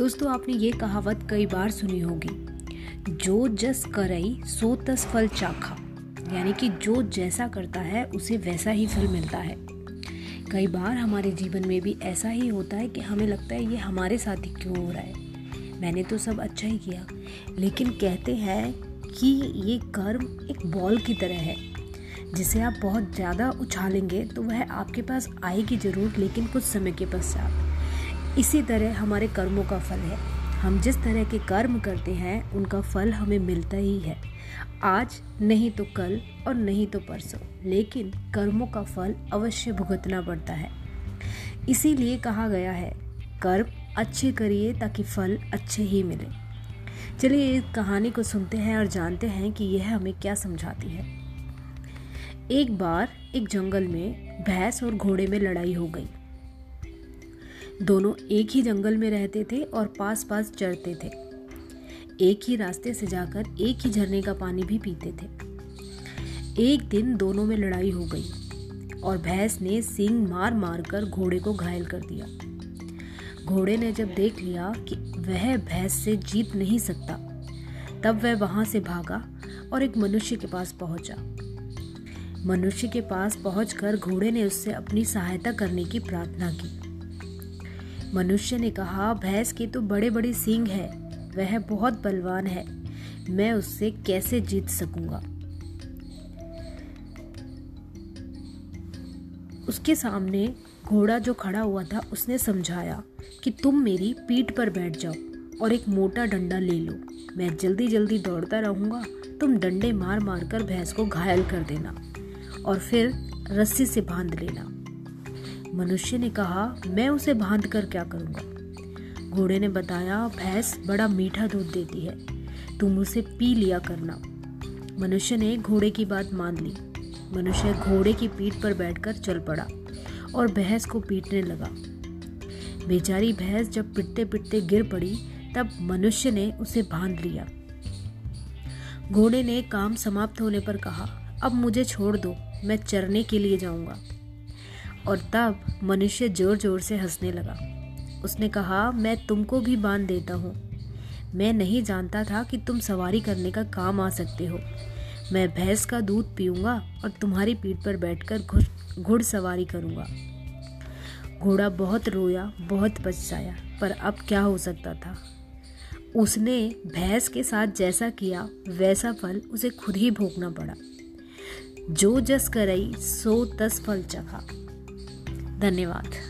दोस्तों, आपने ये कहावत कई बार सुनी होगी। जो जस करई, सो तस फल चाखा। यानी कि जो जैसा करता है, उसे वैसा ही फल मिलता है। कई बार हमारे जीवन में भी ऐसा ही होता है कि हमें लगता है, ये हमारे साथ ही क्यों हो रहा है? मैंने तो सब अच्छा ही किया। लेकिन कहते हैं कि ये कर्म एक बॉल की तरह है। जिसे आप बहुत ज़्यादा उछालेंगे तो वह आपके पास आएगी ज़रूर, लेकिन कुछ समय के पश्चात। इसी तरह हमारे कर्मों का फल है। हम जिस तरह के कर्म करते हैं, उनका फल हमें मिलता ही है। आज नहीं तो कल और नहीं तो परसों, लेकिन कर्मों का फल अवश्य भुगतना पड़ता है। इसीलिए कहा गया है, कर्म अच्छे करिए ताकि फल अच्छे ही मिले। चलिए इस कहानी को सुनते हैं और जानते हैं कि यह हमें क्या समझाती है। एक बार एक जंगल में भैंस और घोड़े में लड़ाई हो गई। दोनों एक ही जंगल में रहते थे और पास पास चढ़ते थे। एक ही रास्ते से जाकर एक ही झरने का पानी भी पीते थे। एक दिन दोनों में लड़ाई हो गई और भैंस ने सिंग मार मार कर घोड़े को घायल कर दिया। घोड़े ने जब देख लिया कि वह भैंस से जीत नहीं सकता, तब वह वहाँ से भागा और एक मनुष्य के पास पहुँचा। मनुष्य के पास पहुंचकर घोड़े ने उससे अपनी सहायता करने की प्रार्थना की। मनुष्य ने कहा, भैंस के तो बड़े बड़े सींग है, वह बहुत बलवान है। मैं उससे कैसे जीत सकूँगा? उसके सामने घोड़ा जो खड़ा हुआ था, उसने समझाया कि तुम मेरी पीठ पर बैठ जाओ और एक मोटा डंडा ले लो। मैं जल्दी जल्दी दौड़ता रहूँगा। तुम डंडे मार मार कर भैंस को घायल कर देना और फिर रस्सी से बाँध लेना। मनुष्य ने कहा, मैं उसे बाँध कर क्या करूँगा? घोड़े ने बताया, भैंस बड़ा मीठा दूध देती है। तुम उसे पी लिया करना। मनुष्य ने घोड़े की बात मान ली। मनुष्य घोड़े की पीठ पर बैठकर चल पड़ा और भैंस को पीटने लगा। बेचारी भैंस जब पिटते पिटते गिर पड़ी, तब मनुष्य ने उसे बाँध लिया। घोड़े ने काम समाप्त होने पर कहा, अब मुझे छोड़ दो, मैं चरने के लिए जाऊँगा। और तब मनुष्य ज़ोर ज़ोर से हंसने लगा। उसने कहा, मैं तुमको भी बाँध देता हूँ। मैं नहीं जानता था कि तुम सवारी करने का काम आ सकते हो। मैं भैंस का दूध पीऊँगा और तुम्हारी पीठ पर बैठकर घुड़ सवारी करूँगा घोड़ा बहुत रोया, बहुत पछताया, पर अब क्या हो सकता था? उसने भैंस के साथ जैसा किया, वैसा फल उसे खुद ही भोगना पड़ा। जो जस करई, सो तस फल चखा। धन्यवाद।